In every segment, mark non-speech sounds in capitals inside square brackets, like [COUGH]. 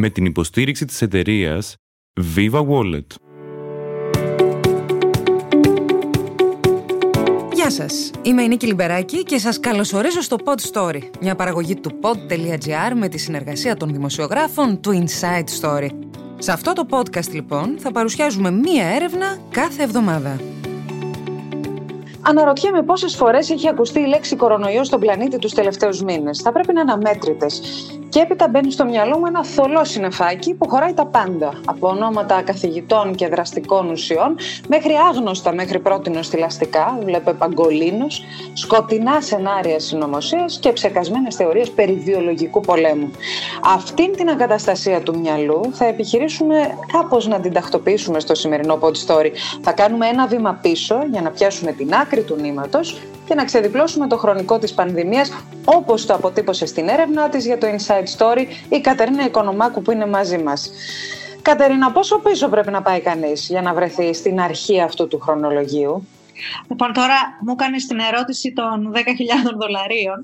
με την υποστήριξη της εταιρείας Viva Wallet. Γεια σας, είμαι η Νίκη Λιμπεράκη και σας καλωσορίζω στο Pod Story, μια παραγωγή του pod.gr με τη συνεργασία των δημοσιογράφων του Inside Story. Σε αυτό το podcast λοιπόν θα παρουσιάζουμε μία έρευνα κάθε εβδομάδα. Αναρωτιέμαι πόσες φορές έχει ακουστεί η λέξη κορονοϊό στον πλανήτη τους τελευταίους μήνες. Θα πρέπει να είναι αμέτρητες. Και έπειτα μπαίνει στο μυαλό μου ένα θολό συνεφάκι που χωράει τα πάντα. Από ονόματα καθηγητών και δραστικών ουσιών μέχρι άγνωστα μέχρι πρότινο στυλαστικά, βλέπε παγκολίνος, σκοτεινά σενάρια συνωμοσίας και ψεκασμένες θεωρίες περί βιολογικού πολέμου. Αυτήν την εγκαταστασία του μυαλού θα επιχειρήσουμε κάπως να την τακτοποιήσουμε στο σημερινό pod story. Θα κάνουμε ένα βήμα πίσω για να πιάσουμε την άκρη του νήματος και να ξεδιπλώσουμε το χρονικό της πανδημίας όπως το αποτύπωσε στην έρευνά της για το Inside Story η Κατερίνα Οικονομάκου που είναι μαζί μας. Κατερίνα, πόσο πίσω πρέπει να πάει κανείς για να βρεθεί στην αρχή αυτού του χρονολογίου; Λοιπόν, τώρα μου κάνεις την ερώτηση των 10.000 δολαρίων.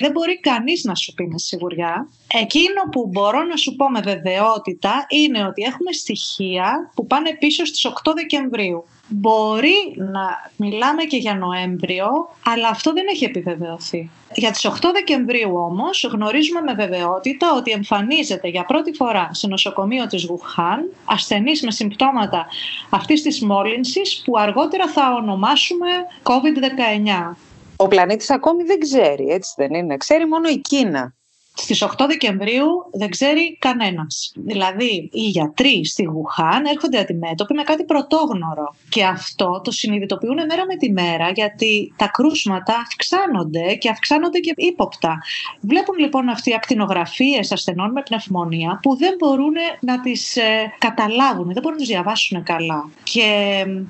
Δεν μπορεί κανείς να σου πει με σιγουριά. Εκείνο που μπορώ να σου πω με βεβαιότητα είναι ότι έχουμε στοιχεία που πάνε πίσω στις 8 Δεκεμβρίου. Μπορεί να μιλάμε και για Νοέμβριο, αλλά αυτό δεν έχει επιβεβαιωθεί. Για τις 8 Δεκεμβρίου όμως γνωρίζουμε με βεβαιότητα ότι εμφανίζεται για πρώτη φορά σε νοσοκομείο της Γουχάν ασθενής με συμπτώματα αυτής της μόλυνσης που αργότερα θα ονομάσουμε COVID-19. Ο πλανήτης ακόμη δεν ξέρει, έτσι δεν είναι. Ξέρει μόνο η Κίνα. Στις 8 Δεκεμβρίου δεν ξέρει κανένας. Δηλαδή, οι γιατροί στη Γουχάν έρχονται αντιμέτωποι με κάτι πρωτόγνωρο. Και αυτό το συνειδητοποιούν μέρα με τη μέρα, γιατί τα κρούσματα αυξάνονται και αυξάνονται και ύποπτα. Βλέπουν λοιπόν αυτοί οι ακτινογραφίες ασθενών με πνευμονία που δεν μπορούν να τις ε, καταλάβουν, δεν μπορούν να τις διαβάσουν καλά. Και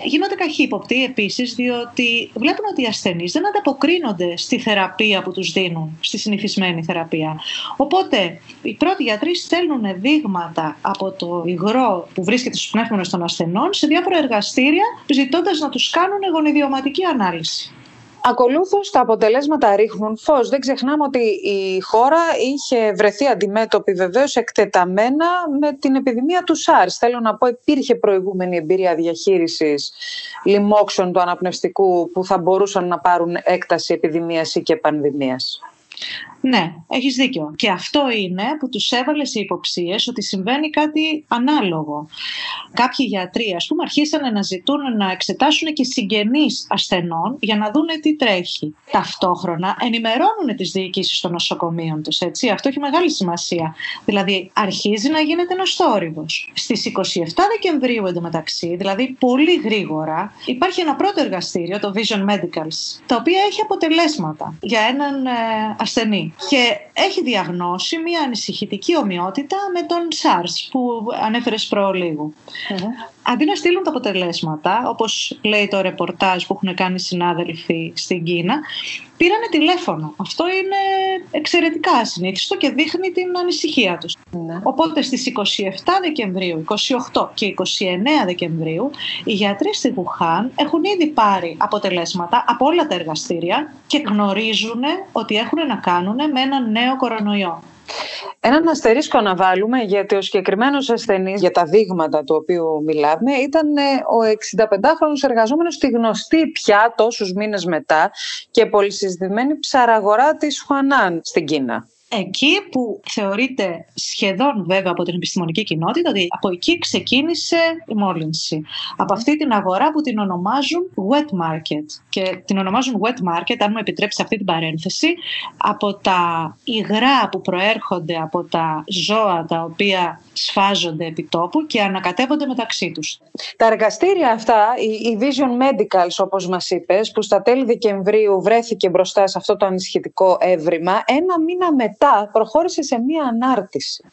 γίνονται καχύποπτοι επίσης, διότι βλέπουν ότι οι ασθενείς δεν ανταποκρίνονται στη θεραπεία που τους δίνουν, στη συνηθισμένη θεραπεία. Οπότε οι πρώτοι γιατροί στέλνουν δείγματα από το υγρό που βρίσκεται στους πνεύμονες των ασθενών σε διάφορα εργαστήρια ζητώντας να τους κάνουν γονιδιωματική ανάλυση. Ακολούθως, τα αποτελέσματα ρίχνουν φως. Δεν ξεχνάμε ότι η χώρα είχε βρεθεί αντιμέτωπη βεβαίως εκτεταμένα με την επιδημία του SARS. Θέλω να πω, υπήρχε προηγούμενη εμπειρία διαχείρισης λοιμόξεων του αναπνευστικού που θα μπορούσαν να πάρουν έκταση επιδημίας ή και πανδημίας. Ναι, έχεις δίκιο. Και αυτό είναι που τους έβαλες σε υποψίες ότι συμβαίνει κάτι ανάλογο. Κάποιοι γιατροί, ας πούμε, αρχίσαν να ζητούν να εξετάσουν και συγγενείς ασθενών για να δούνε τι τρέχει. Ταυτόχρονα ενημερώνουν τις διοικήσεις των νοσοκομείων τους, έτσι. Αυτό έχει μεγάλη σημασία. Δηλαδή, αρχίζει να γίνεται ένας θόρυβος. Στις 27 Δεκεμβρίου εντωμεταξύ, δηλαδή πολύ γρήγορα, υπάρχει ένα πρώτο εργαστήριο, το Vision Medicals, το οποίο έχει αποτελέσματα για έναν ε, ασθενή και έχει διαγνώσει μια ανησυχητική ομοιότητα με τον SARS που ανέφερες προλίγου. Αντί να στείλουν τα αποτελέσματα, όπως λέει το ρεπορτάζ που έχουν κάνει συνάδελφοι στην Κίνα, πήρανε τηλέφωνο. Αυτό είναι εξαιρετικά ασυνήθιστο και δείχνει την ανησυχία τους. Ναι. Οπότε στις 27 Δεκεμβρίου, 28 και 29 Δεκεμβρίου, οι γιατροί στη Βουχάν έχουν ήδη πάρει αποτελέσματα από όλα τα εργαστήρια και γνωρίζουν ότι έχουν να κάνουν με έναν νέο κορονοϊό. Έναν αστερίσκο να βάλουμε γιατί ο συγκεκριμένος ασθενής για τα δείγματα του οποίου μιλάμε ήταν ε, ο 65χρονο εργαζόμενος στη γνωστή πια τόσους μήνες μετά και πολυσυζητημένη ψαραγορά της Χουανάν στην Κίνα εκεί που θεωρείται σχεδόν βέβαια από την επιστημονική κοινότητα ότι από εκεί ξεκίνησε η μόλυνση. Από αυτή την αγορά που την ονομάζουν wet market. Και την ονομάζουν wet market, αν μου επιτρέψεις αυτή την παρένθεση, από τα υγρά που προέρχονται από τα ζώα τα οποία σφάζονται επί τόπου και ανακατεύονται μεταξύ τους. Τα εργαστήρια αυτά, η Vision Medicals όπως μας είπες, που στα τέλη Δεκεμβρίου βρέθηκε μπροστά σε αυτό το ανησυχητικό έβριμα, ένα μήνα μετά προχώρησε σε μία ανάρτηση.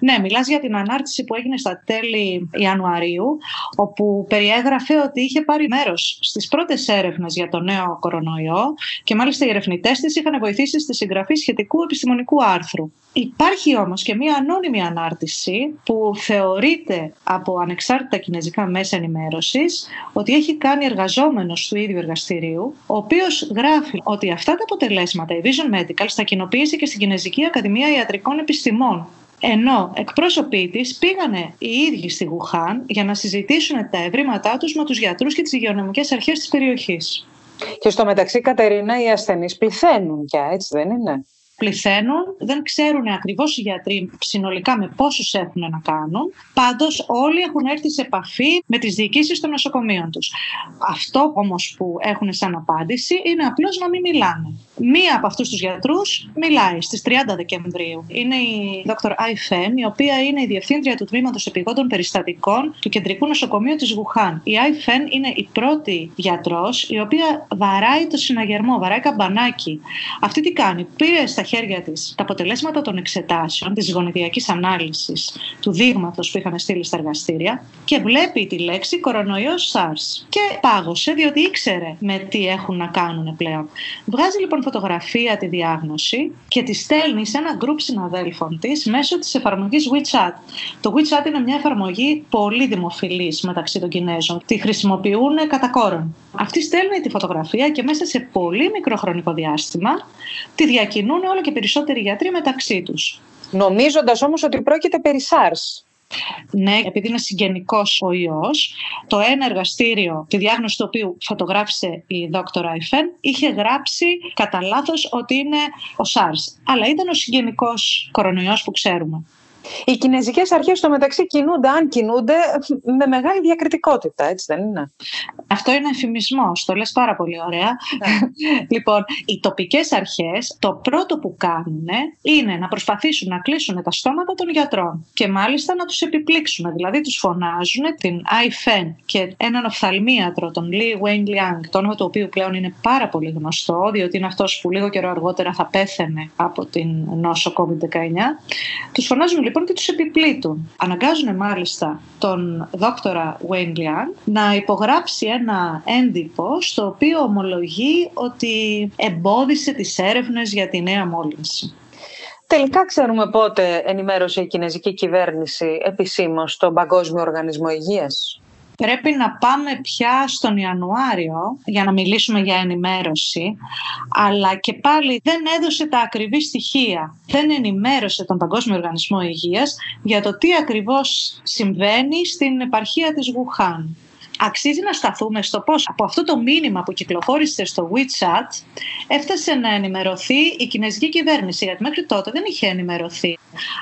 Ναι, μιλάς για την ανάρτηση που έγινε στα τέλη Ιανουαρίου, όπου περιέγραφε ότι είχε πάρει μέρος στις πρώτες έρευνες για το νέο κορονοϊό και μάλιστα οι ερευνητές της είχαν βοηθήσει στη συγγραφή σχετικού επιστημονικού άρθρου. Υπάρχει όμως και μία ανώνυμη ανάρτηση που θεωρείται από ανεξάρτητα κινέζικα μέσα ενημέρωσης ότι έχει κάνει εργαζόμενος του ίδιου εργαστηρίου, ο οποίος γράφει ότι αυτά τα αποτελέσματα η Vision Medical θα κοινοποίησε και στην Κινέζικη Ακαδημία Ιατρικών Επιστημών Ενώ εκπρόσωποι της πήγανε οι ίδιοι στη Γουχάν για να συζητήσουν τα ευρήματά τους με τους γιατρούς και τις υγειονομικές αρχές της περιοχής. Και στο μεταξύ, Κατερίνα, οι ασθενείς πληθαίνουν πια, έτσι δεν είναι; Πληθαίνουν, δεν ξέρουν ακριβώς οι γιατροί συνολικά με πόσους έχουν να κάνουν. Πάντως όλοι έχουν έρθει σε επαφή με τις διοικήσεις των νοσοκομείων τους. Αυτό όμως που έχουν σαν απάντηση είναι απλώς να μην μιλάνε. Μία από αυτούς τους γιατρούς μιλάει στις 30 Δεκεμβρίου. Είναι η Dr. Αϊφέν, η οποία είναι η διευθύντρια του τμήματος επιγόντων περιστατικών του Κεντρικού Νοσοκομείου της Γουχάν. Η Αϊφέν είναι η πρώτη γιατρός η οποία βαράει το συναγερμό, βαράει καμπανάκι. Αυτή τι κάνει, πήρε στα χέρια της τα αποτελέσματα των εξετάσεων της γονιδιακής ανάλυσης του δείγματος που είχαν στείλει στα εργαστήρια και βλέπει τη λέξη κορονοϊός SARS. Και πάγωσε διότι ήξερε με τι έχουν να κάνουν πλέον. Βγάζει λοιπόν φωτογραφία τη διάγνωση και τη στέλνει σε ένα γκρουπ συναδέλφων της μέσω της εφαρμογής WeChat. Το WeChat είναι μια εφαρμογή πολύ δημοφιλής μεταξύ των Κινέζων. Τη χρησιμοποιούν κατά κόρον. Αυτή στέλνει τη φωτογραφία και μέσα σε πολύ μικρό χρονικό διάστημα τη διακινούν όλο και περισσότεροι γιατροί μεταξύ τους. Νομίζοντας όμως ότι πρόκειται περί SARS. Ναι, επειδή είναι συγγενικός ο ιός, το ένα εργαστήριο, τη διάγνωση του οποίου φωτογράφησε η δόκτωρα Αϊφέν, είχε γράψει κατά λάθος ότι είναι ο SARS. Αλλά ήταν ο συγγενικός κορονοϊός που ξέρουμε. Οι κινέζικες αρχές στο μεταξύ κινούνται, αν κινούνται, με μεγάλη διακριτικότητα, έτσι δεν είναι; Αυτό είναι εφημισμός. Το λες πάρα πολύ ωραία. Ναι. [LAUGHS] λοιπόν, οι τοπικές αρχές το πρώτο που κάνουν είναι να προσπαθήσουν να κλείσουν τα στόματα των γιατρών και μάλιστα να τους επιπλήξουν. Δηλαδή, τους φωνάζουν την Αϊφέν και έναν οφθαλμίατρο, τον Λι Wayne Liang, το όνομα του οποίου πλέον είναι πάρα πολύ γνωστό, διότι είναι αυτός που λίγο καιρό αργότερα θα πέθαινε από την νόσο COVID-19. Τους φωνάζουν λοιπόν λοιπόν και τους επιπλήττουν. Αναγκάζουν μάλιστα τον δόκτορα Wayne Liang να υπογράψει ένα έντυπο στο οποίο ομολογεί ότι εμπόδισε τις έρευνες για τη νέα μόλυνση. Τελικά ξέρουμε πότε ενημέρωσε η κινέζικη κυβέρνηση επισήμως τον Παγκόσμιο Οργανισμό Υγείας. Πρέπει να πάμε πια στον Ιανουάριο για να μιλήσουμε για ενημέρωση, αλλά και πάλι δεν έδωσε τα ακριβή στοιχεία. Δεν ενημέρωσε τον Παγκόσμιο Οργανισμό Υγείας για το τι ακριβώς συμβαίνει στην επαρχία της Γουχάν αξίζει να σταθούμε στο πώς από αυτό το μήνυμα που κυκλοφόρησε στο WeChat έφτασε να ενημερωθεί η κινέζικη κυβέρνηση, γιατί μέχρι τότε δεν είχε ενημερωθεί.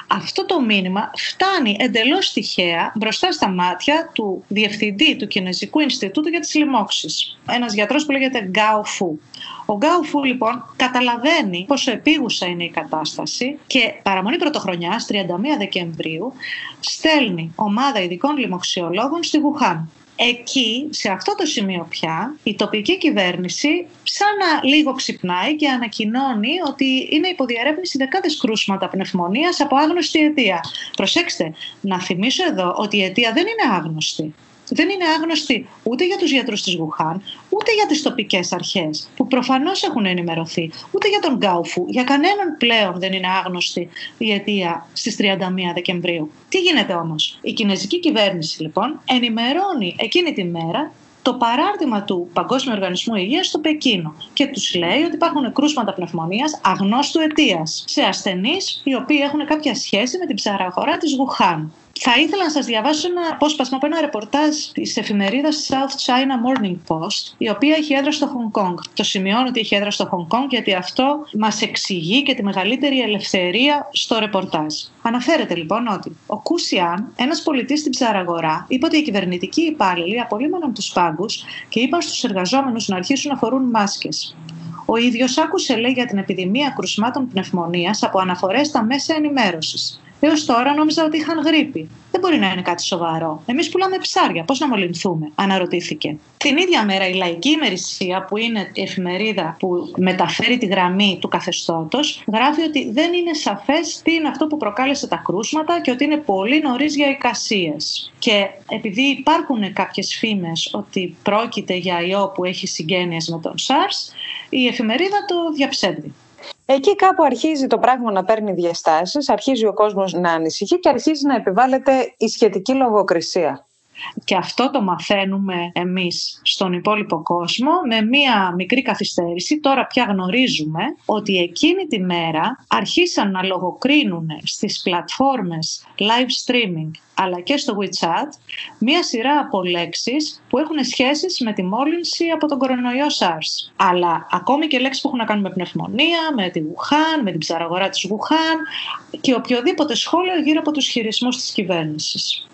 Αυτό το μήνυμα φτάνει εντελώς τυχαία μπροστά στα μάτια του διευθυντή του Κινέζικου Ινστιτούτου για τις Λοιμώξεις, ένας γιατρός που λέγεται Γκάου Φου. Ο Γκάου Φου λοιπόν καταλαβαίνει πόσο επίγουσα είναι η κατάσταση και παραμονή πρωτοχρονιάς, 31 Δεκεμβρίου, στέλνει ομάδα ειδικών λοιμοξιολόγων στη Γουχάν Εκεί, σε αυτό το σημείο πια, η τοπική κυβέρνηση σαν να λίγο ξυπνάει και ανακοινώνει ότι είναι υποδιαρεύνηση δεκάδες κρούσματα πνευμονίας από άγνωστη αιτία. Προσέξτε, να θυμίσω εδώ ότι η αιτία δεν είναι άγνωστη δεν είναι άγνωστη ούτε για τους γιατρούς της Γουχάν, ούτε για τις τοπικές αρχές, που προφανώς έχουν ενημερωθεί, ούτε για τον Γκάουφου. Για κανέναν πλέον δεν είναι άγνωστη η αιτία στις 31 Δεκεμβρίου. Τι γίνεται όμως; Η κινέζικη κυβέρνηση λοιπόν ενημερώνει εκείνη τη μέρα το παράρτημα του Παγκόσμιου Οργανισμού Υγείας στο Πεκίνο και τους λέει ότι υπάρχουν κρούσματα πνευμονίας αγνώστου αιτίας σε ασθενείς οι οποίοι έχουν κάποια σχέση με την ψαραγορά της Γουχάν. Θα ήθελα να σας διαβάσω ένα απόσπασμα από ένα ρεπορτάζ της εφημερίδας South China Morning Post, η οποία έχει έδρα στο Hong Kong. Το σημειώνω ότι έχει έδρα στο Hong Kong γιατί αυτό μας εξηγεί και τη μεγαλύτερη ελευθερία στο ρεπορτάζ. Αναφέρεται λοιπόν ότι ο Κούσιαν, ένας πολιτής στην ψαραγορά, είπε ότι οι κυβερνητικοί υπάλληλοι απολύμαναν τους πάγκους και είπαν στους εργαζόμενους να αρχίσουν να φορούν μάσκες. Ο ίδιος άκουσε, λέει, για την επιδημία κρουσμάτων πνευμονίας από αναφορές στα μέσα ενημέρωσης. Έως τώρα νόμιζα ότι είχαν γρήπη. Δεν μπορεί να είναι κάτι σοβαρό. Εμείς πουλάμε ψάρια. Πώς να μολυνθούμε, αναρωτήθηκε. Την ίδια μέρα η Λαϊκή Ημερησία, που είναι η εφημερίδα που μεταφέρει τη γραμμή του καθεστώτος, γράφει ότι δεν είναι σαφές τι είναι αυτό που προκάλεσε τα κρούσματα και ότι είναι πολύ νωρίς για εικασίες. Και επειδή υπάρχουν κάποιες φήμες ότι πρόκειται για ιό που έχει συγγένειες με τον SARS, η εφημερίδα το διαψεύδει. Εκεί κάπου αρχίζει το πράγμα να παίρνει διαστάσεις, αρχίζει ο κόσμος να ανησυχεί και αρχίζει να επιβάλλεται η σχετική λογοκρισία. Και αυτό το μαθαίνουμε εμείς στον υπόλοιπο κόσμο με μία μικρή καθυστέρηση. Τώρα πια γνωρίζουμε ότι εκείνη τη μέρα αρχίσαν να λογοκρίνουν στις πλατφόρμες live streaming αλλά και στο WeChat μία σειρά από λέξεις που έχουν σχέσεις με τη μόλυνση από τον κορονοϊό SARS. Αλλά ακόμη και λέξεις που έχουν να κάνουν με πνευμονία, με τη Wuhan, με την ψαραγορά της Wuhan και οποιοδήποτε σχόλιο γύρω από τους χειρισμούς της κυβέρνησης.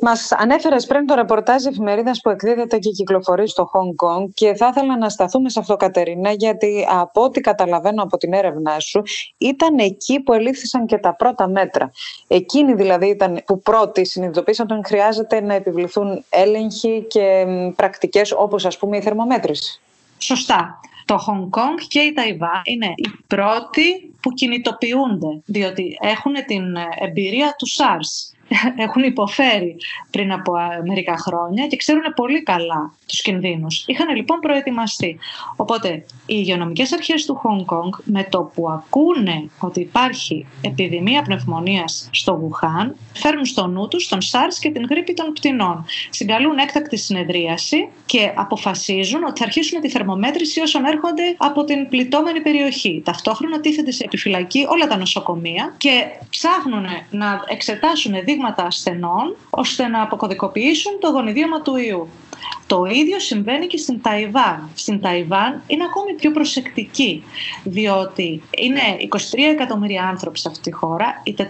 Μας ανέφερες πριν το ρεπορτάζ εφημερίδας που εκδίδεται και κυκλοφορεί στο Hong Kong και θα ήθελα να σταθούμε σε αυτό, Κατερίνα, γιατί από ό,τι καταλαβαίνω από την έρευνά σου, ήταν εκεί που ελήφθησαν και τα πρώτα μέτρα. Εκείνοι δηλαδή ήταν που πρώτοι συνειδητοποίησαν ότι χρειάζεται να επιβληθούν έλεγχοι και πρακτικές όπως ας πούμε η θερμομέτρηση. Σωστά. Το Χονγκ Κόνγκ και η Ταϊβάν είναι οι πρώτοι που κινητοποιούνται, διότι έχουν την εμπειρία του SARS έχουν υποφέρει πριν από μερικά χρόνια και ξέρουν πολύ καλά τους κινδύνους. Είχαν λοιπόν προετοιμαστεί. Οπότε οι υγειονομικές αρχές του Χονγκ Κονγκ με το που ακούνε ότι υπάρχει επιδημία πνευμονίας στο Γουχάν φέρνουν στο νου τους τον SARS και την γρήπη των πτηνών. Συγκαλούν έκτακτη συνεδρίαση και αποφασίζουν ότι θα αρχίσουν τη θερμομέτρηση όσων έρχονται από την πληττόμενη περιοχή. Ταυτόχρονα τίθεται σε επιφυλακή όλα τα νοσοκομεία και ψάχνουν να εξετάσουν δείγματα ασθενών ώστε να αποκωδικοποιήσουν το γονιδίωμα του ιού. Το ίδιο συμβαίνει και στην Ταϊβάν. Στην Ταϊβάν είναι ακόμη πιο προσεκτική, διότι είναι 23 εκατομμύρια άνθρωποι σε αυτή τη χώρα, οι 400.000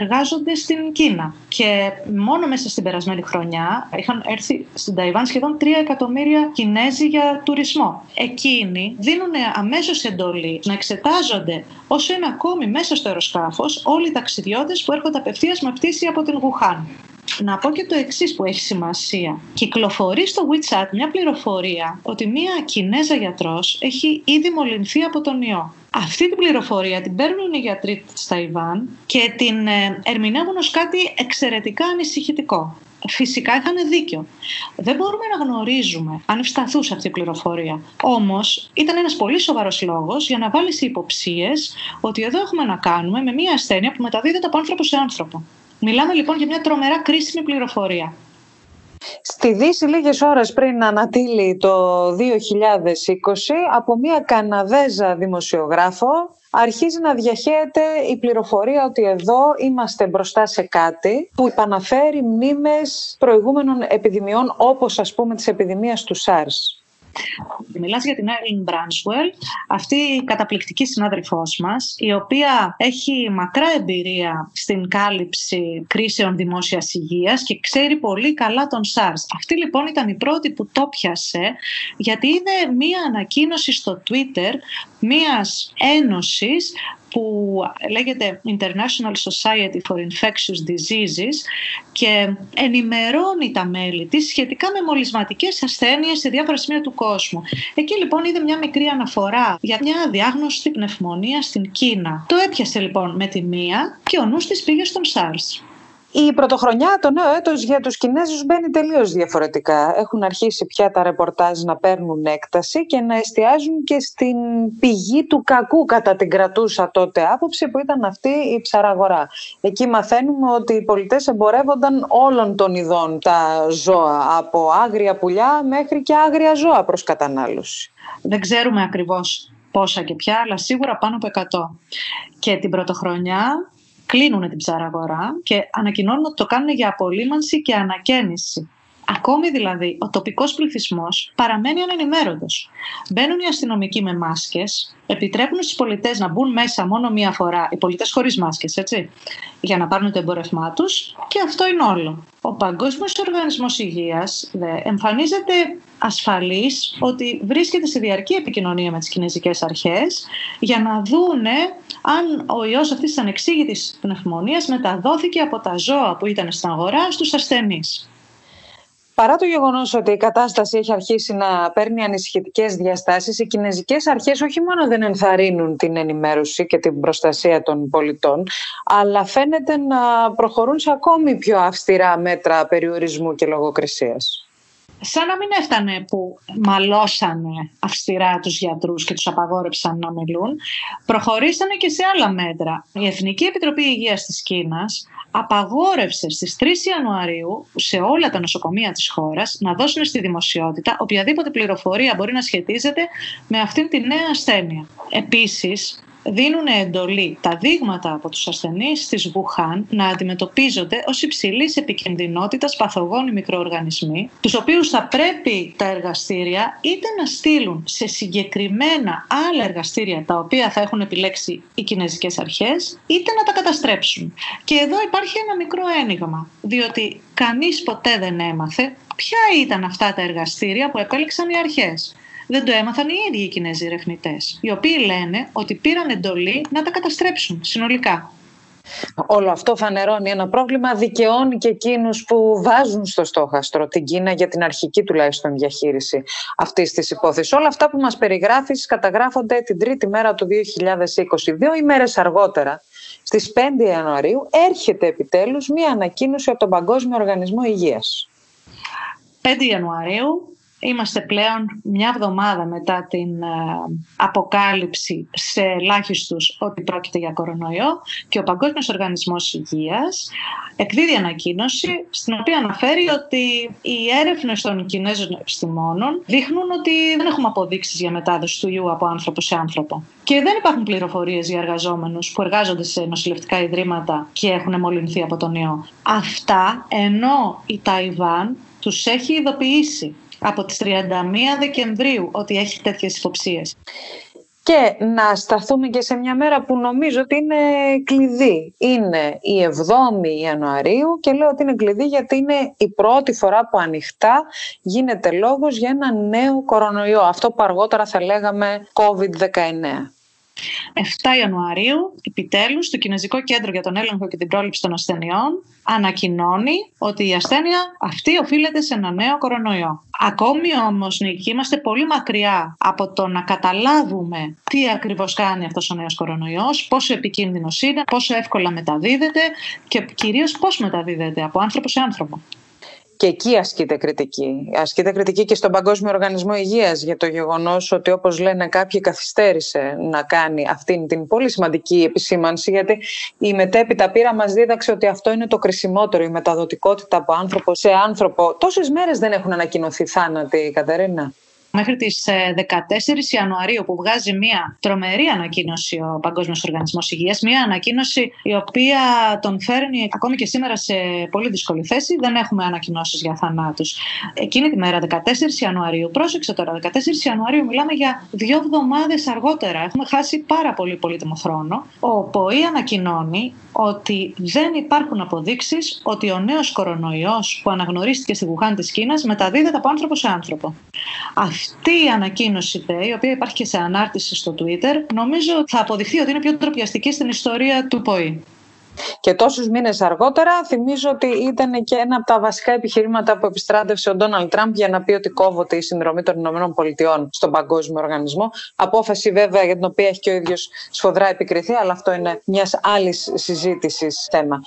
εργάζονται στην Κίνα και μόνο μέσα στην περασμένη χρονιά είχαν έρθει στην Ταϊβάν σχεδόν 3 εκατομμύρια Κινέζοι για τουρισμό. Εκείνοι δίνουν αμέσως εντολή να εξετάζονται όσο είναι ακόμη μέσα στο αεροσκάφος όλοι οι ταξιδιώτες που έρχονται απευθείας με πτήση από την Γουχάν. Να πω και το εξής που έχει σημασία. Κυκλοφορεί στο WeChat μια πληροφορία ότι μια Κινέζα γιατρός έχει ήδη μολυνθεί από τον ιό. Αυτή την πληροφορία την παίρνουν οι γιατροί της Ταϊβάν και την ε, ερμηνεύουν ως κάτι εξαιρετικά ανησυχητικό. Φυσικά είχαν δίκιο. Δεν μπορούμε να γνωρίζουμε αν ευσταθούσε αυτή η πληροφορία. Όμως ήταν ένας πολύ σοβαρός λόγος για να βάλεις υποψίες ότι εδώ έχουμε να κάνουμε με μια ασθένεια που μεταδίδεται από άνθρωπο σε άνθρωπο. Μιλάμε λοιπόν για μια τρομερά κρίσιμη πληροφορία. Στη Δύση λίγες ώρες πριν ανατείλει το 2020 από μια Καναδέζα δημοσιογράφο αρχίζει να διαχέεται η πληροφορία ότι εδώ είμαστε μπροστά σε κάτι που επαναφέρει μνήμες προηγούμενων επιδημιών όπως ας πούμε της επιδημίας του SARS. Μιλάς για την Erin Branswell, αυτή η καταπληκτική συνάδελφός μας, η οποία έχει μακρά εμπειρία στην κάλυψη κρίσεων δημόσιας υγείας και ξέρει πολύ καλά τον SARS. Αυτή λοιπόν ήταν η πρώτη που το πιάσε, γιατί είδε μία ανακοίνωση στο Twitter μίας ένωσης που λέγεται International Society for Infectious Diseases και ενημερώνει τα μέλη της σχετικά με μολυσματικές ασθένειες σε διάφορα σημεία του κόσμου. Εκεί λοιπόν είδε μια μικρή αναφορά για μια διάγνωση πνευμονία στην Κίνα. Το έπιασε λοιπόν με τη μία και ο νους της πήγε στον SARS. Η πρωτοχρονιά, το νέο έτος για τους Κινέζους μπαίνει τελείως διαφορετικά. Έχουν αρχίσει πια τα ρεπορτάζ να παίρνουν έκταση και να εστιάζουν και στην πηγή του κακού κατά την κρατούσα τότε άποψη που ήταν αυτή η ψαραγορά. Εκεί μαθαίνουμε ότι οι πολιτές εμπορεύονταν όλων των ειδών τα ζώα, από άγρια πουλιά μέχρι και άγρια ζώα προς κατανάλωση. Δεν ξέρουμε ακριβώς πόσα και ποια, αλλά σίγουρα πάνω από 100. Και την πρωτοχρονιά κλείνουν την ψαραγορά και ανακοινώνουν ότι το κάνουν για απολύμανση και ανακαίνιση. Ακόμη δηλαδή, ο τοπικός πληθυσμός παραμένει ανενημέροντος. Μπαίνουν οι αστυνομικοί με μάσκες, επιτρέπουν στους πολιτές να μπουν μέσα μόνο μία φορά, οι πολιτές χωρίς μάσκες, έτσι, για να πάρουν το εμπορευμά τους και αυτό είναι όλο. Ο Παγκόσμιος Οργανισμός Υγείας εμφανίζεται ασφαλής ότι βρίσκεται σε διαρκή επικοινωνία με τις κινέζικες αρχές για να δούνε αν ο ιός αυτής τη ανεξήγητη πνευμονίας μεταδόθηκε από τα ζώα που ήταν στην αγορά στους ασθενείς. Παρά το γεγονός ότι η κατάσταση έχει αρχίσει να παίρνει ανησυχητικές διαστάσεις, οι κινέζικες αρχές όχι μόνο δεν ενθαρρύνουν την ενημέρωση και την προστασία των πολιτών, αλλά φαίνεται να προχωρούν σε ακόμη πιο αυστηρά μέτρα περιορισμού και λογοκρισίας. Σαν να μην έφτανε που μαλώσανε αυστηρά τους γιατρούς και τους απαγόρεψαν να μιλούν, προχωρήσανε και σε άλλα μέτρα. Η Εθνική Επιτροπή Υγείας της Κίνας απαγόρευσε στις 3 Ιανουαρίου σε όλα τα νοσοκομεία της χώρας να δώσουν στη δημοσιότητα οποιαδήποτε πληροφορία μπορεί να σχετίζεται με αυτήν τη νέα ασθένεια. Επίσης, δίνουν εντολή τα δείγματα από τους ασθενείς της Βουχάν να αντιμετωπίζονται ως υψηλής επικινδυνότητας παθογόνοι μικροοργανισμοί, τους οποίους θα πρέπει τα εργαστήρια είτε να στείλουν σε συγκεκριμένα άλλα εργαστήρια τα οποία θα έχουν επιλέξει οι κινέζικες αρχές, είτε να τα καταστρέψουν. Και εδώ υπάρχει ένα μικρό ένιγμα, διότι κανείς ποτέ δεν έμαθε ποια ήταν αυτά τα εργαστήρια που επέλεξαν οι αρχές δεν το έμαθαν οι ίδιοι οι Κινέζοι ερευνητές, οι οποίοι λένε ότι πήραν εντολή να τα καταστρέψουν συνολικά. Όλο αυτό φανερώνει ένα πρόβλημα, δικαιώνει και εκείνους που βάζουν στο στόχαστρο την Κίνα για την αρχική τουλάχιστον διαχείριση αυτής της υπόθεσης. Όλα αυτά που μας περιγράφεις καταγράφονται την τρίτη μέρα του 2020. Δύο ημέρες αργότερα, στις 5 Ιανουαρίου, έρχεται επιτέλους μία ανακοίνωση από τον Παγκόσμιο Οργανισμό Υγείας. 5 Ιανουαρίου Είμαστε πλέον μια εβδομάδα μετά την ε, αποκάλυψη σε ελάχιστους ότι πρόκειται για κορονοϊό και ο Παγκόσμιος Οργανισμός Υγείας εκδίδει ανακοίνωση στην οποία αναφέρει ότι οι έρευνες των Κινέζων επιστημόνων δείχνουν ότι δεν έχουμε αποδείξεις για μετάδοση του ιού από άνθρωπο σε άνθρωπο. Και δεν υπάρχουν πληροφορίες για εργαζόμενους που εργάζονται σε νοσηλευτικά ιδρύματα και έχουν μολυνθεί από τον ιό. Αυτά ενώ η Ταϊβάν τους έχει ειδοποιήσει από τις 31 Δεκεμβρίου ότι έχει τέτοιες υποψίες. Και να σταθούμε και σε μια μέρα που νομίζω ότι είναι κλειδί. Είναι η 7η Ιανουαρίου και λέω ότι είναι κλειδί γιατί είναι η πρώτη φορά που ανοιχτά γίνεται λόγος για ένα νέο κορονοϊό. Αυτό που αργότερα θα λέγαμε COVID-19. 7 Ιανουαρίου, επιτέλους, το Κινέζικο Κέντρο για τον Έλεγχο και την Πρόληψη των Ασθενειών ανακοινώνει ότι η ασθένεια αυτή οφείλεται σε ένα νέο κορονοϊό. Ακόμη όμως, Νίκη, είμαστε πολύ μακριά από το να καταλάβουμε τι ακριβώς κάνει αυτός ο νέος κορονοϊός, πόσο επικίνδυνος είναι, πόσο εύκολα μεταδίδεται και κυρίως πώς μεταδίδεται από άνθρωπο σε άνθρωπο και εκεί ασκείται κριτική. Ασκείται κριτική και στον Παγκόσμιο Οργανισμό Υγείας για το γεγονός ότι όπως λένε κάποιοι καθυστέρησε να κάνει αυτήν την πολύ σημαντική επισήμανση γιατί η μετέπειτα πείρα μας δίδαξε ότι αυτό είναι το κρισιμότερο, η μεταδοτικότητα από άνθρωπο σε άνθρωπο. Τόσες μέρες δεν έχουν ανακοινωθεί θάνατοι, Κατερίνα μέχρι τις 14 ε, Ιανουαρίου που βγάζει μια τρομερή ανακοίνωση ο Παγκόσμιος Οργανισμός Υγείας, μια ανακοίνωση η οποία τον φέρνει ακόμη και σήμερα σε πολύ δύσκολη θέση. Δεν έχουμε ανακοινώσεις για θανάτους. Εκείνη τη μέρα, 14 Ιανουαρίου, πρόσεξε τώρα, 14 Ιανουαρίου μιλάμε για δύο εβδομάδες αργότερα. Έχουμε χάσει πάρα πολύ πολύτιμο χρόνο. Ο ΠΟΗ ανακοινώνει ότι δεν υπάρχουν αποδείξεις ότι ο νέος κορονοϊός που αναγνωρίστηκε στη Βουχάν της Κίνας μεταδίδεται από άνθρωπο σε άνθρωπο. Αυτή η ανακοίνωση, η οποία υπάρχει και σε ανάρτηση στο Twitter, νομίζω θα αποδειχθεί ότι είναι πιο τροπιαστική στην ιστορία του ΠΟΗ. Και τόσους μήνες αργότερα, θυμίζω ότι ήταν και ένα από τα βασικά επιχειρήματα που επιστράτευσε ο Ντόναλτ Τραμπ για να πει ότι κόβεται η συνδρομή των ΗΠΑ στον Παγκόσμιο Οργανισμό. Απόφαση βέβαια για την οποία έχει και ο ίδιος σφοδρά επικριθεί, αλλά αυτό είναι μιας άλλης συζήτησης θέμα.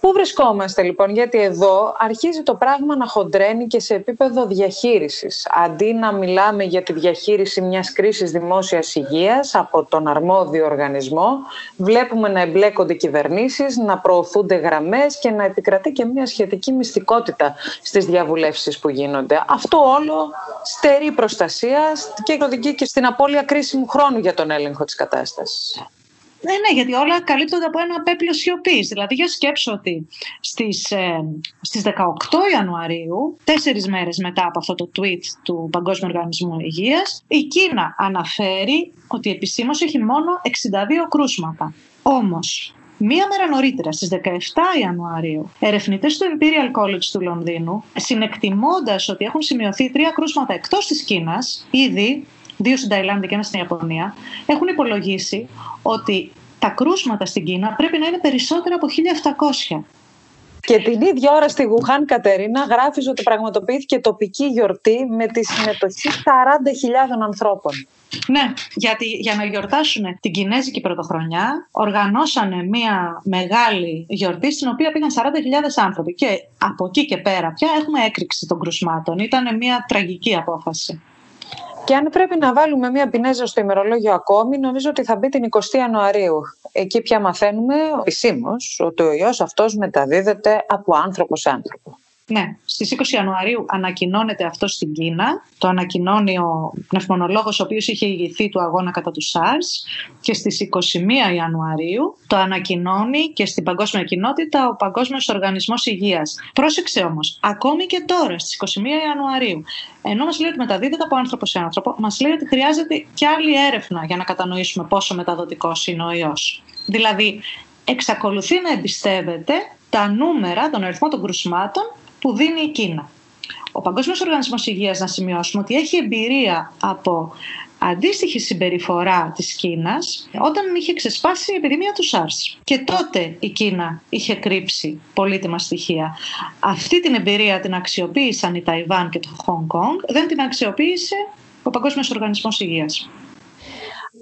Πού βρισκόμαστε λοιπόν, γιατί εδώ αρχίζει το πράγμα να χοντρένει και σε επίπεδο διαχείρισης. Αντί να μιλάμε για τη διαχείριση μιας κρίσης δημόσιας υγείας από τον αρμόδιο οργανισμό, βλέπουμε να εμπλέκονται κυβερνήσεις, να προωθούνται γραμμές και να επικρατεί και μια σχετική μυστικότητα στις διαβουλεύσεις που γίνονται. Αυτό όλο στερεί προστασία και οδηγεί και στην απώλεια κρίσιμου χρόνου για τον έλεγχο της κατάστασης. Ναι, ναι, γιατί όλα καλύπτονται από ένα πέπλο σιωπής. Δηλαδή, για σκέψω ότι στις, ε, στις 18 Ιανουαρίου, τέσσερις μέρες μετά από αυτό το tweet του Παγκόσμιου Οργανισμού Υγείας, η Κίνα αναφέρει ότι επισήμως έχει μόνο 62 κρούσματα. Όμως, Μία μέρα νωρίτερα, στις 17 Ιανουαρίου, ερευνητές του Imperial College του Λονδίνου, συνεκτιμώντας ότι έχουν σημειωθεί τρία κρούσματα εκτός της Κίνας, ήδη δύο στην Ταϊλάνδη και ένα στην Ιαπωνία, έχουν υπολογίσει ότι τα κρούσματα στην Κίνα πρέπει να είναι περισσότερα από 1.700. Και την ίδια ώρα στη Γουχάν Κατερίνα γράφεις ότι πραγματοποιήθηκε τοπική γιορτή με τη συμμετοχή 40.000 ανθρώπων. Ναι, γιατί για να γιορτάσουν την Κινέζικη Πρωτοχρονιά οργανώσανε μια μεγάλη γιορτή στην οποία πήγαν 40.000 άνθρωποι και από εκεί και πέρα πια έχουμε έκρηξη των κρουσμάτων. Ήταν μια τραγική απόφαση. Και αν πρέπει να βάλουμε μία πινέζα στο ημερολόγιο ακόμη, νομίζω ότι θα μπει την 20 Ιανουαρίου. Εκεί πια μαθαίνουμε επισήμω ότι ο ιός αυτός μεταδίδεται από άνθρωπο σε άνθρωπο. Ναι, στις 20 Ιανουαρίου ανακοινώνεται αυτό στην Κίνα. Το ανακοινώνει ο πνευμονολόγος ο οποίος είχε ηγηθεί του αγώνα κατά του SARS και στις 21 Ιανουαρίου το ανακοινώνει και στην παγκόσμια κοινότητα ο Παγκόσμιος Οργανισμός Υγείας. Πρόσεξε όμως, ακόμη και τώρα στις 21 Ιανουαρίου, ενώ μας λέει ότι μεταδίδεται από άνθρωπο σε άνθρωπο, μας λέει ότι χρειάζεται και άλλη έρευνα για να κατανοήσουμε πόσο μεταδοτικός είναι ο ιός. Δηλαδή, εξακολουθεί να εμπιστεύεται τα νούμερα, τον αριθμό των κρουσμάτων που δίνει η Κίνα. Ο Παγκόσμιος Οργανισμός Υγείας, να σημειώσουμε, ότι έχει εμπειρία από αντίστοιχη συμπεριφορά της Κίνας όταν είχε ξεσπάσει η επιδημία του SARS. Και τότε η Κίνα είχε κρύψει πολύτιμα στοιχεία. Αυτή την εμπειρία την αξιοποίησαν η Ταϊβάν και το Χονγκ Κονγκ, δεν την αξιοποίησε ο Παγκόσμιος Οργανισμός Υγείας.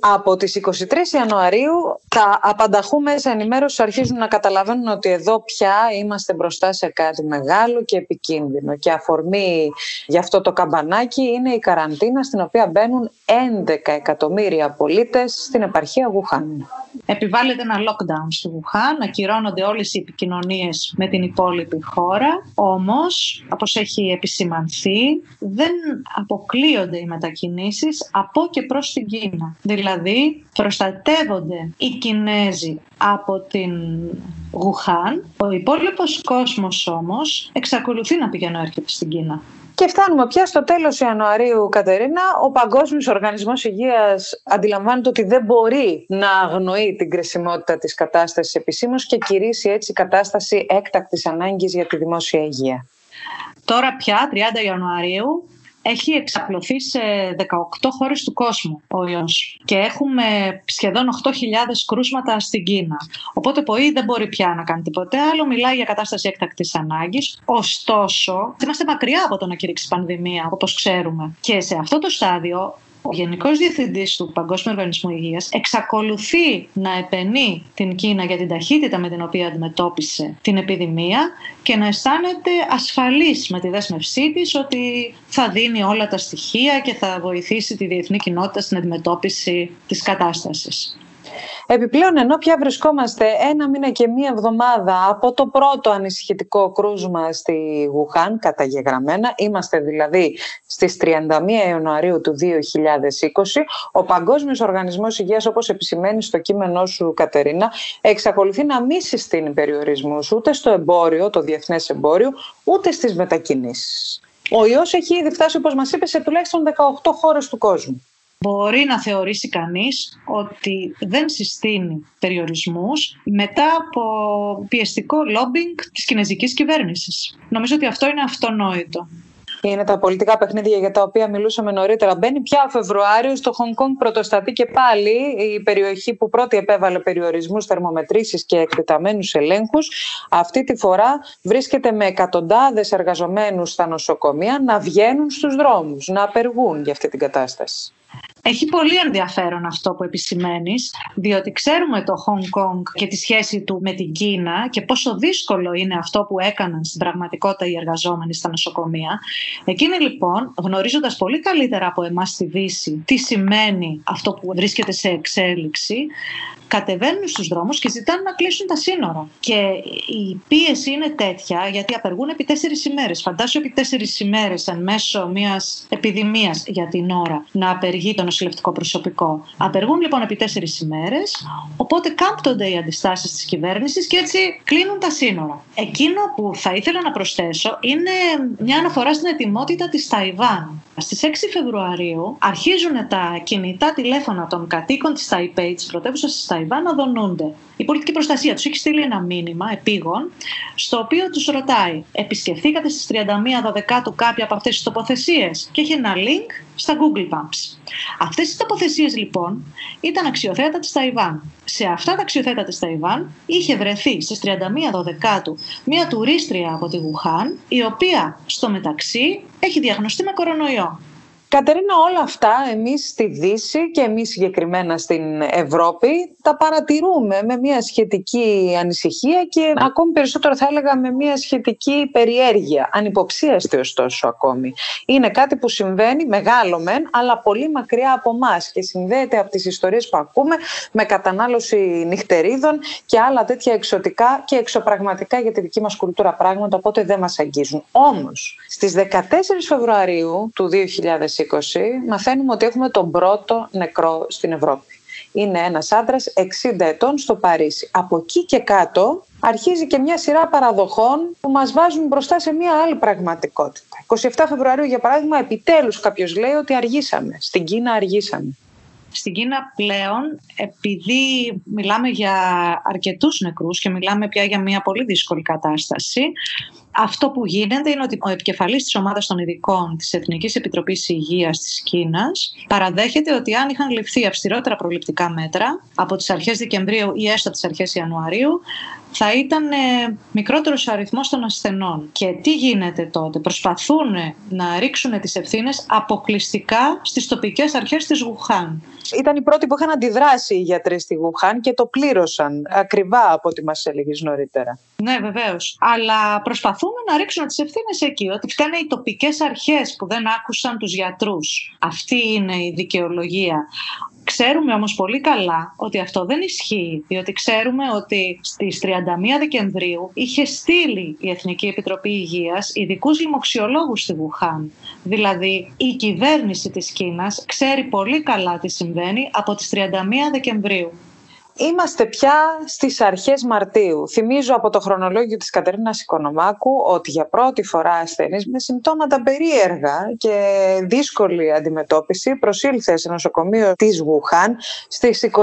Από τις 23 Ιανουαρίου τα απανταχού μέσα ενημέρωση αρχίζουν να καταλαβαίνουν ότι εδώ πια είμαστε μπροστά σε κάτι μεγάλο και επικίνδυνο. Και αφορμή για αυτό το καμπανάκι είναι η καραντίνα στην οποία μπαίνουν 11 εκατομμύρια πολίτες στην επαρχία Γουχάν. Επιβάλλεται ένα lockdown στη Γουχάν, ακυρώνονται όλες οι επικοινωνίες με την υπόλοιπη χώρα, όμως, όπως έχει επισημανθεί, δεν αποκλείονται οι μετακινήσεις από και προς την Κίνα. Δηλαδή, προστατεύονται οι Κινέζοι από την Γουχάν, ο υπόλοιπος κόσμος όμως εξακολουθεί να πηγαίνει έρχεται στην Κίνα. Και φτάνουμε πια στο τέλος Ιανουαρίου, Κατερίνα. Ο Παγκόσμιος Οργανισμός Υγείας αντιλαμβάνεται ότι δεν μπορεί να αγνοεί την κρισιμότητα της κατάστασης επισήμως και κηρύσει έτσι κατάσταση έκτακτης ανάγκης για τη δημόσια υγεία. Τώρα πια, 30 Ιανουαρίου, έχει εξαπλωθεί σε 18 χώρες του κόσμου ο ιός και έχουμε σχεδόν 8.000 κρούσματα στην Κίνα. Οπότε ΠΟΗ δεν μπορεί πια να κάνει τίποτε άλλο, μιλάει για κατάσταση έκτακτης ανάγκης. Ωστόσο, είμαστε μακριά από το να κηρύξει πανδημία, όπως ξέρουμε. Και σε αυτό το στάδιο ο Γενικός Διευθυντής του Παγκόσμιου Οργανισμού Υγείας εξακολουθεί να επενεί την Κίνα για την ταχύτητα με την οποία αντιμετώπισε την επιδημία και να αισθάνεται ασφαλής με τη δέσμευσή της ότι θα δίνει όλα τα στοιχεία και θα βοηθήσει τη διεθνή κοινότητα στην αντιμετώπιση της κατάστασης. Επιπλέον, ενώ πια βρισκόμαστε ένα μήνα και μία εβδομάδα από το πρώτο ανησυχητικό κρούσμα στη Γουχάν, καταγεγραμμένα, είμαστε δηλαδή στις 31 Ιανουαρίου του 2020, ο Παγκόσμιος Οργανισμός Υγείας, όπως επισημαίνει στο κείμενό σου Κατερίνα, εξακολουθεί να μην συστήνει περιορισμούς ούτε στο εμπόριο, το διεθνές εμπόριο, ούτε στις μετακινήσεις. Ο ιός έχει ήδη φτάσει, όπως μας είπες, σε τουλάχιστον 18 χώρες του κόσμου μπορεί να θεωρήσει κανείς ότι δεν συστήνει περιορισμούς μετά από πιεστικό λόμπινγκ της κινέζικης κυβέρνησης. Νομίζω ότι αυτό είναι αυτονόητο. Είναι τα πολιτικά παιχνίδια για τα οποία μιλούσαμε νωρίτερα. Μπαίνει πια ο Φεβρουάριο στο Χονγκ Κονγκ πρωτοστατεί και πάλι η περιοχή που πρώτη επέβαλε περιορισμούς, θερμομετρήσεις και εκτεταμένους ελέγχους. Αυτή τη φορά βρίσκεται με εκατοντάδες εργαζομένους στα νοσοκομεία να βγαίνουν στους δρόμους, να απεργούν για αυτή την κατάσταση. Έχει πολύ ενδιαφέρον αυτό που επισημαίνεις, διότι ξέρουμε το Hong Kong και τη σχέση του με την Κίνα και πόσο δύσκολο είναι αυτό που έκαναν στην πραγματικότητα οι εργαζόμενοι στα νοσοκομεία. Εκείνοι λοιπόν, γνωρίζοντας πολύ καλύτερα από εμάς στη Δύση τι σημαίνει αυτό που βρίσκεται σε εξέλιξη, κατεβαίνουν στους δρόμους και ζητάνε να κλείσουν τα σύνορα. Και η πίεση είναι τέτοια γιατί απεργούν επί τέσσερις ημέρες. Φαντάσου επί τέσσερις ημέρες εν μέσω μιας επιδημίας για την ώρα να απεργεί το νοσηλευτικό προσωπικό. Απεργούν λοιπόν επί τέσσερις ημέρες, οπότε κάμπτονται οι αντιστάσεις της κυβέρνησης και έτσι κλείνουν τα σύνορα. Εκείνο που θα ήθελα να προσθέσω είναι μια αναφορά στην ετοιμότητα της Ταϊβάν. Στις 6 Φεβρουαρίου αρχίζουν τα κινητά τηλέφωνα των κατοίκων της Ταϊπέη, της πρωτεύουσας της Ταϊβάν, να δονούνται. Η πολιτική προστασία τους έχει στείλει ένα μήνυμα επίγον, στο οποίο τους ρωτάει επισκεφθήκατε στις 31 Δεκάτου κάποια από αυτές τις τοποθεσίες; Και έχει ένα link στα Google Maps. Αυτές οι τοποθεσίες λοιπόν ήταν αξιοθέατα της Ταϊβάν. Σε αυτά τα αξιοθέατα της Ταϊβάν είχε βρεθεί στις 31 Δεκάτου μία τουρίστρια από τη Γουχάν η οποία στο μεταξύ έχει διαγνωστεί με κορονοϊό. Κατερίνα, όλα αυτά εμείς στη Δύση και εμείς συγκεκριμένα στην Ευρώπη τα παρατηρούμε με μια σχετική ανησυχία και ακόμη περισσότερο θα έλεγα με μια σχετική περιέργεια, ανυποψίαστη ωστόσο ακόμη. Είναι κάτι που συμβαίνει μεγάλο μεν, αλλά πολύ μακριά από εμά και συνδέεται από τις ιστορίες που ακούμε με κατανάλωση νυχτερίδων και άλλα τέτοια εξωτικά και εξωπραγματικά για τη δική μας κουλτούρα πράγματα, οπότε δεν μας αγγίζουν. Όμως, στις 14 Φεβρουαρίου του 2020 μαθαίνουμε ότι έχουμε τον πρώτο νεκρό στην Ευρώπη. Είναι ένας άντρας 60 ετών στο Παρίσι. Από εκεί και κάτω αρχίζει και μια σειρά παραδοχών που μας βάζουν μπροστά σε μια άλλη πραγματικότητα. 27 Φεβρουαρίου, για παράδειγμα, επιτέλους κάποιος λέει ότι αργήσαμε. Στην Κίνα αργήσαμε. Στην Κίνα πλέον, επειδή μιλάμε για αρκετούς νεκρούς και μιλάμε πια για μια πολύ δύσκολη κατάσταση, αυτό που γίνεται είναι ότι ο επικεφαλής της ομάδας των ειδικών της Εθνικής Επιτροπής Υγείας της Κίνας παραδέχεται ότι αν είχαν ληφθεί αυστηρότερα προληπτικά μέτρα από τις αρχές Δεκεμβρίου ή έστω τις αρχές Ιανουαρίου θα ήταν ε, μικρότερος ο αριθμός των ασθενών. Και τι γίνεται τότε; Προσπαθούν να ρίξουν τις ευθύνες αποκλειστικά στις τοπικές αρχές της Γουχάν. Ήταν οι πρώτοι που είχαν αντιδράσει οι γιατροί στη Γουχάν και το πλήρωσαν ακριβά από ό,τι μας έλεγες νωρίτερα. Ναι, βεβαίως. Αλλά προσπαθούν να ρίξουν τις ευθύνες εκεί. Ότι φταίνε οι τοπικές αρχές που δεν άκουσαν τους γιατρούς. Αυτή είναι η δικαιολογία. Ξέρουμε όμως πολύ καλά ότι αυτό δεν ισχύει, διότι ξέρουμε ότι στις 31 Δεκεμβρίου είχε στείλει η Εθνική Επιτροπή Υγείας ειδικούς λοιμοξιολόγους στη Βουχάν. Δηλαδή η κυβέρνηση της Κίνας ξέρει πολύ καλά τι συμβαίνει από τις 31 Δεκεμβρίου. Είμαστε πια στις αρχές Μαρτίου. Θυμίζω από το χρονολόγιο της Κατερίνας Οικονομάκου ότι για πρώτη φορά ασθενής με συμπτώματα περίεργα και δύσκολη αντιμετώπιση προσήλθε σε νοσοκομείο της Γουχάν στις 24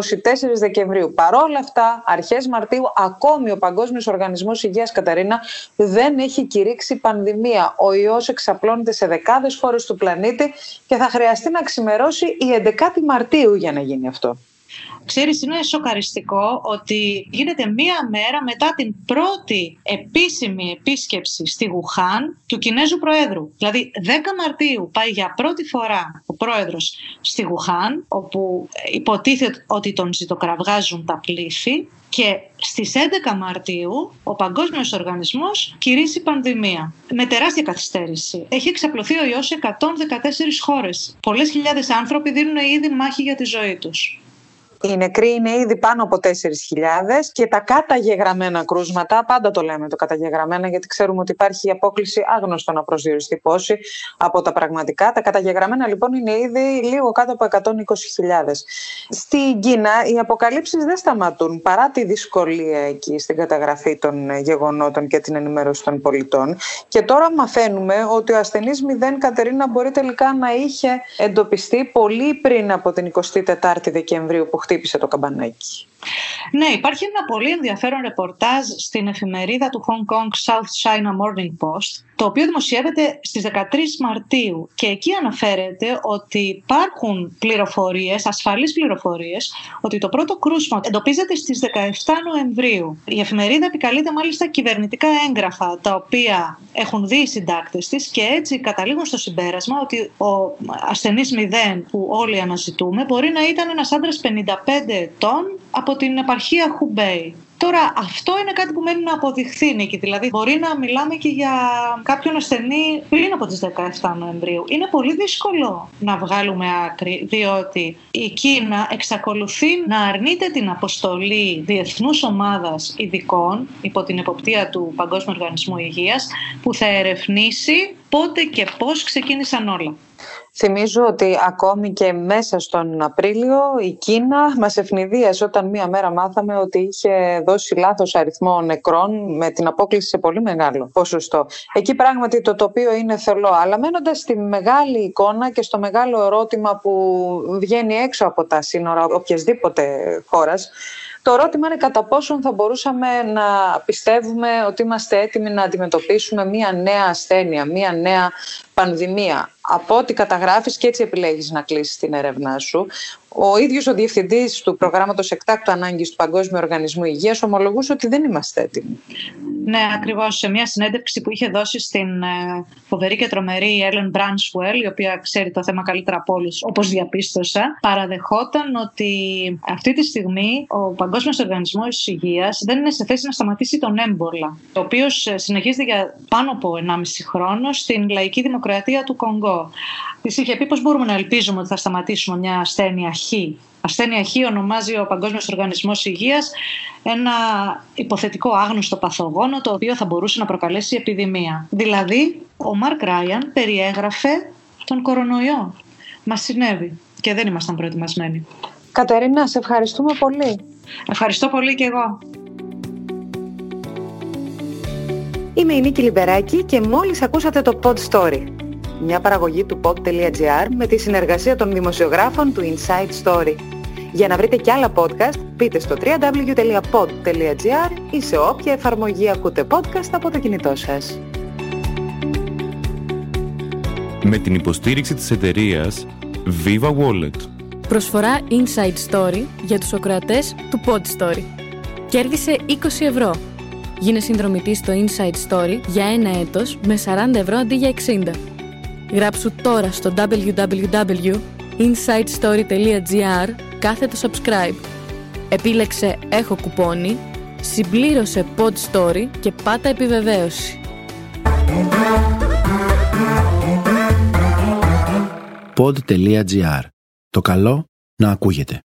Δεκεμβρίου. Παρόλα αυτά, αρχές Μαρτίου, ακόμη ο Παγκόσμιος Οργανισμός Υγείας Καταρίνα δεν έχει κηρύξει πανδημία. Ο ιός εξαπλώνεται σε δεκάδες χώρες του πλανήτη και θα χρειαστεί να ξημερώσει η 11η Μαρτίου για να γίνει αυτό. Ξέρεις, είναι σοκαριστικό ότι γίνεται μία μέρα μετά την πρώτη επίσημη επίσκεψη στη Γουχάν του Κινέζου Προέδρου. Δηλαδή 10 Μαρτίου πάει για πρώτη φορά ο Πρόεδρος στη Γουχάν, όπου υποτίθεται ότι τον ζητοκραυγάζουν τα πλήθη και στις 11 Μαρτίου ο Παγκόσμιος Οργανισμός κηρύσσει πανδημία με τεράστια καθυστέρηση. Έχει εξαπλωθεί ο ιός σε 114 χώρες. Πολλές χιλιάδες άνθρωποι δίνουν ήδη μάχη για τη ζωή τους. Οι νεκροί είναι ήδη πάνω από 4.000 και τα καταγεγραμμένα κρούσματα, πάντα το λέμε το καταγεγραμμένα γιατί ξέρουμε ότι υπάρχει η απόκληση άγνωστο να προσδιοριστεί πόση από τα πραγματικά. Τα καταγεγραμμένα λοιπόν είναι ήδη λίγο κάτω από 120.000. Στην Κίνα οι αποκαλύψεις δεν σταματούν παρά τη δυσκολία εκεί στην καταγραφή των γεγονότων και την ενημέρωση των πολιτών. Και τώρα μαθαίνουμε ότι ο ασθενής μηδέν Κατερίνα μπορεί τελικά να είχε εντοπιστεί πολύ πριν από την 24η Δεκεμβρίου που χτύπησε το καμπανάκι. Ναι, υπάρχει ένα πολύ ενδιαφέρον ρεπορτάζ στην εφημερίδα του Hong Kong South China Morning Post, το οποίο δημοσιεύεται στις 13 Μαρτίου και εκεί αναφέρεται ότι υπάρχουν πληροφορίες, ασφαλείς πληροφορίες, ότι το πρώτο κρούσμα εντοπίζεται στις 17 Νοεμβρίου. Η εφημερίδα επικαλείται μάλιστα κυβερνητικά έγγραφα, τα οποία έχουν δει οι συντάκτες της και έτσι καταλήγουν στο συμπέρασμα ότι ο ασθενής μηδέν που όλοι αναζητούμε μπορεί να ήταν ένας άντρας 55 ετών από την επαρχία Χουμπέι. Τώρα αυτό είναι κάτι που μένει να αποδειχθεί Νίκη, δηλαδή μπορεί να μιλάμε και για κάποιον ασθενή πριν από τις 17 Νοεμβρίου. Είναι πολύ δύσκολο να βγάλουμε άκρη διότι η Κίνα εξακολουθεί να αρνείται την αποστολή διεθνούς ομάδας ειδικών υπό την εποπτεία του Παγκόσμιου Οργανισμού Υγείας που θα ερευνήσει πότε και πώς ξεκίνησαν όλα. Θυμίζω ότι ακόμη και μέσα στον Απρίλιο η Κίνα μας ευνηδίασε όταν μία μέρα μάθαμε ότι είχε δώσει λάθος αριθμό νεκρών με την απόκληση σε πολύ μεγάλο ποσοστό. Εκεί πράγματι το τοπίο είναι θολό, αλλά μένοντας στη μεγάλη εικόνα και στο μεγάλο ερώτημα που βγαίνει έξω από τα σύνορα οποιασδήποτε χώρας, το ερώτημα είναι κατά πόσον θα μπορούσαμε να πιστεύουμε ότι είμαστε έτοιμοι να αντιμετωπίσουμε μία νέα ασθένεια, μία νέα πανδημία. από ό,τι καταγράφεις και έτσι επιλέγεις να κλείσεις την έρευνά σου. Ο ίδιος ο διευθυντής του προγράμματος εκτάκτου ανάγκης του Παγκόσμιου Οργανισμού Υγείας ομολογούσε ότι δεν είμαστε έτοιμοι. Ναι, ακριβώς. Σε μια συνέντευξη που είχε δώσει στην ε, φοβερή και τρομερή Ellen Μπράνσουελ, η οποία ξέρει το θέμα καλύτερα από όλους, όπως διαπίστωσα, παραδεχόταν ότι αυτή τη στιγμή ο Παγκόσμιος Οργανισμός Υγείας δεν είναι σε θέση να σταματήσει τον έμπολα, ο οποίος ε, συνεχίζεται για πάνω από 1,5 χρόνο στην λαϊκή δημοκρατία του Κονγκό. Της είχε πει πώς μπορούμε να ελπίζουμε ότι θα σταματήσουμε μια ασθένεια Χ. Ασθένεια Χ ονομάζει ο Παγκόσμιος Οργανισμός Υγείας ένα υποθετικό άγνωστο παθογόνο το οποίο θα μπορούσε να προκαλέσει επιδημία. Δηλαδή, ο Μαρκ Ράιαν περιέγραφε τον κορονοϊό. Μας συνέβη και δεν ήμασταν προετοιμασμένοι. Κατερίνα, σε ευχαριστούμε πολύ. Ευχαριστώ πολύ και εγώ. Είμαι η Νίκη Λιμπεράκη και μόλις ακούσατε το Pod Story μια παραγωγή του pod.gr με τη συνεργασία των δημοσιογράφων του Inside Story. Για να βρείτε κι άλλα podcast, μπείτε στο www.pod.gr ή σε όποια εφαρμογή ακούτε podcast από το κινητό σας. Με την υποστήριξη της εταιρείας Viva Wallet. Προσφορά Inside Story για τους οκρατές του Pod Story. Κέρδισε 20 ευρώ. Γίνε συνδρομητής στο Inside Story για ένα έτος με 40 ευρώ αντί για 60. Γράψου τώρα στο www.insightstory.gr κάθετο subscribe. Επίλεξε «Έχω κουπόνι», συμπλήρωσε pod story και πάτα επιβεβαίωση. pod.gr. Το καλό να ακούγεται.